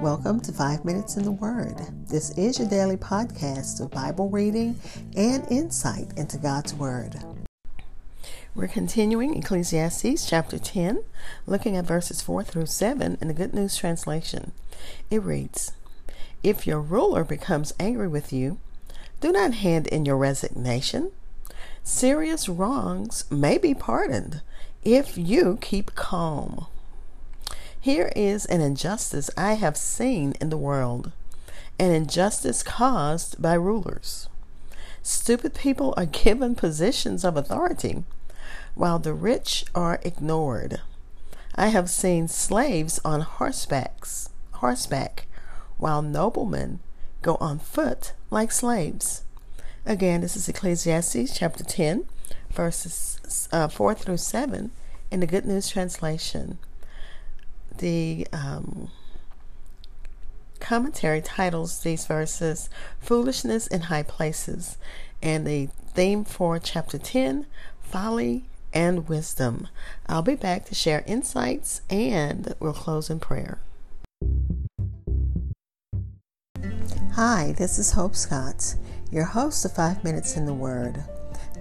Welcome to Five Minutes in the Word. This is your daily podcast of Bible reading and insight into God's Word. We're continuing Ecclesiastes chapter 10, looking at verses 4 through 7 in the Good News Translation. It reads If your ruler becomes angry with you, do not hand in your resignation. Serious wrongs may be pardoned if you keep calm. Here is an injustice I have seen in the world an injustice caused by rulers. Stupid people are given positions of authority while the rich are ignored. I have seen slaves on horsebacks, horseback while noblemen go on foot like slaves. Again, this is Ecclesiastes chapter 10, verses uh, 4 through 7 in the Good News Translation the um, commentary titles these verses Foolishness in High Places, and the theme for chapter 10 Folly and Wisdom. I'll be back to share insights and we'll close in prayer. Hi, this is Hope Scott, your host of Five Minutes in the Word.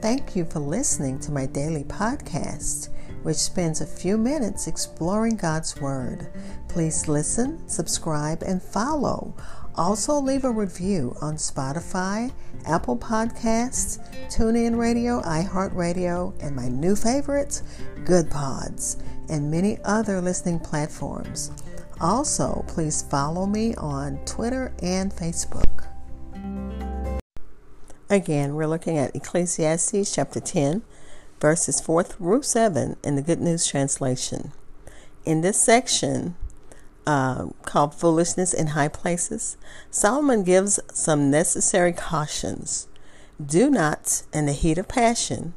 Thank you for listening to my daily podcast which spends a few minutes exploring God's Word. Please listen, subscribe, and follow. Also, leave a review on Spotify, Apple Podcasts, TuneIn Radio, iHeartRadio, and my new favorites, Goodpods, and many other listening platforms. Also, please follow me on Twitter and Facebook. Again, we're looking at Ecclesiastes chapter 10, verses 4 through 7 in the Good News Translation. In this section, uh, called Foolishness in High Places, Solomon gives some necessary cautions. Do not, in the heat of passion,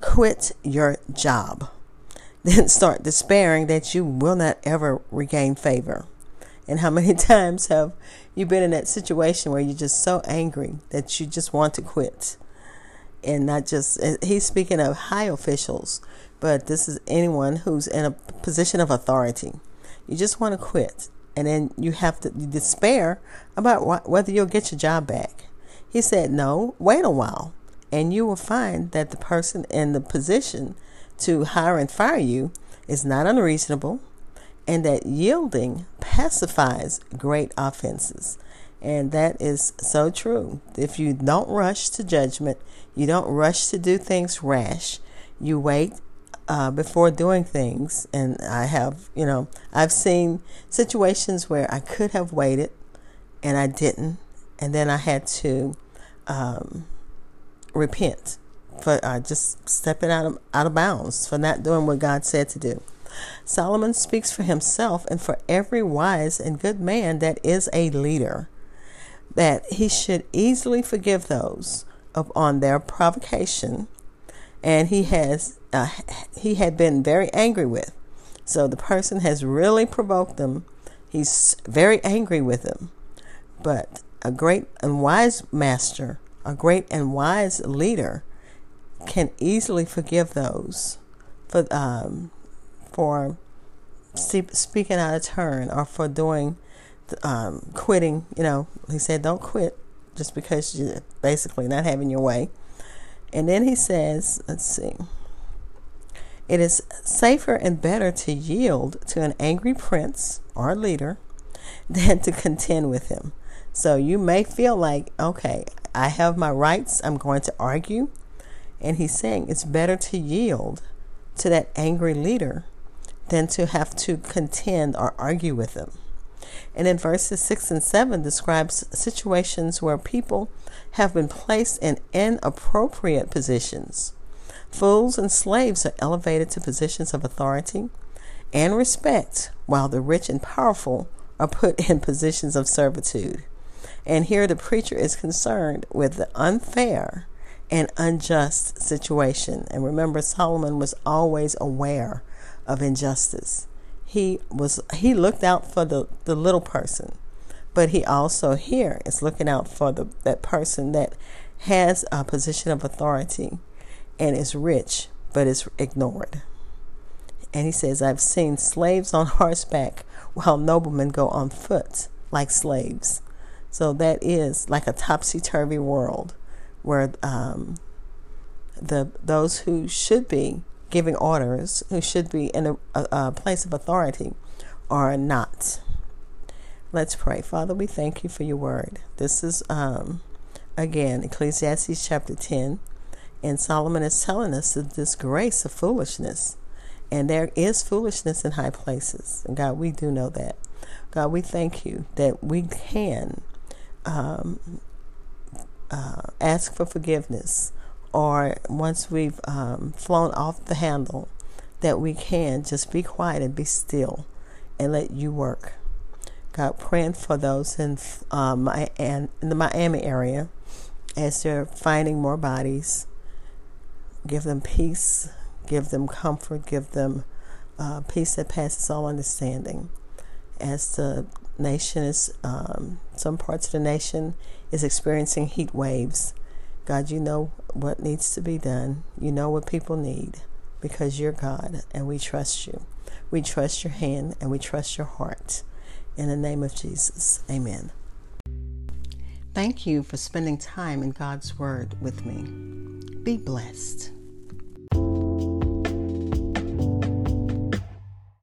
quit your job. Then start despairing that you will not ever regain favor. And how many times have you been in that situation where you're just so angry that you just want to quit? And not just he's speaking of high officials, but this is anyone who's in a position of authority. You just want to quit, and then you have to despair about whether you'll get your job back. He said, "No, wait a while, and you will find that the person in the position to hire and fire you is not unreasonable, and that yielding pacifies great offenses." And that is so true. If you don't rush to judgment, you don't rush to do things rash, you wait uh, before doing things. And I have, you know, I've seen situations where I could have waited and I didn't. And then I had to um, repent for uh, just stepping out of, out of bounds, for not doing what God said to do. Solomon speaks for himself and for every wise and good man that is a leader that he should easily forgive those upon their provocation, and he has uh, he had been very angry with. So the person has really provoked them. He's very angry with them. But a great and wise master, a great and wise leader, can easily forgive those for um, for speaking out of turn or for doing um, quitting, you know, he said, don't quit just because you're basically not having your way. And then he says, let's see, it is safer and better to yield to an angry prince or leader than to contend with him. So you may feel like, okay, I have my rights, I'm going to argue. And he's saying it's better to yield to that angry leader than to have to contend or argue with him. And in verses 6 and 7 describes situations where people have been placed in inappropriate positions. Fools and slaves are elevated to positions of authority and respect, while the rich and powerful are put in positions of servitude. And here the preacher is concerned with the unfair and unjust situation. And remember, Solomon was always aware of injustice he was he looked out for the, the little person but he also here is looking out for the that person that has a position of authority and is rich but is ignored and he says i've seen slaves on horseback while noblemen go on foot like slaves. So that is like a topsy turvy world where um, the those who should be giving orders, who should be in a, a, a place of authority, are not. Let's pray. Father, we thank you for your word. This is, um, again, Ecclesiastes chapter 10. And Solomon is telling us the disgrace of foolishness. And there is foolishness in high places. And God, we do know that. God, we thank you that we can um, uh, ask for forgiveness, or once we've um, flown off the handle, that we can just be quiet and be still and let you work. God, praying for those in um, in the Miami area as they're finding more bodies. Give them peace, give them comfort, give them uh, peace that passes all understanding. As the nation is, um, some parts of the nation is experiencing heat waves. God, you know what needs to be done. You know what people need because you're God and we trust you. We trust your hand and we trust your heart. In the name of Jesus, amen. Thank you for spending time in God's Word with me. Be blessed.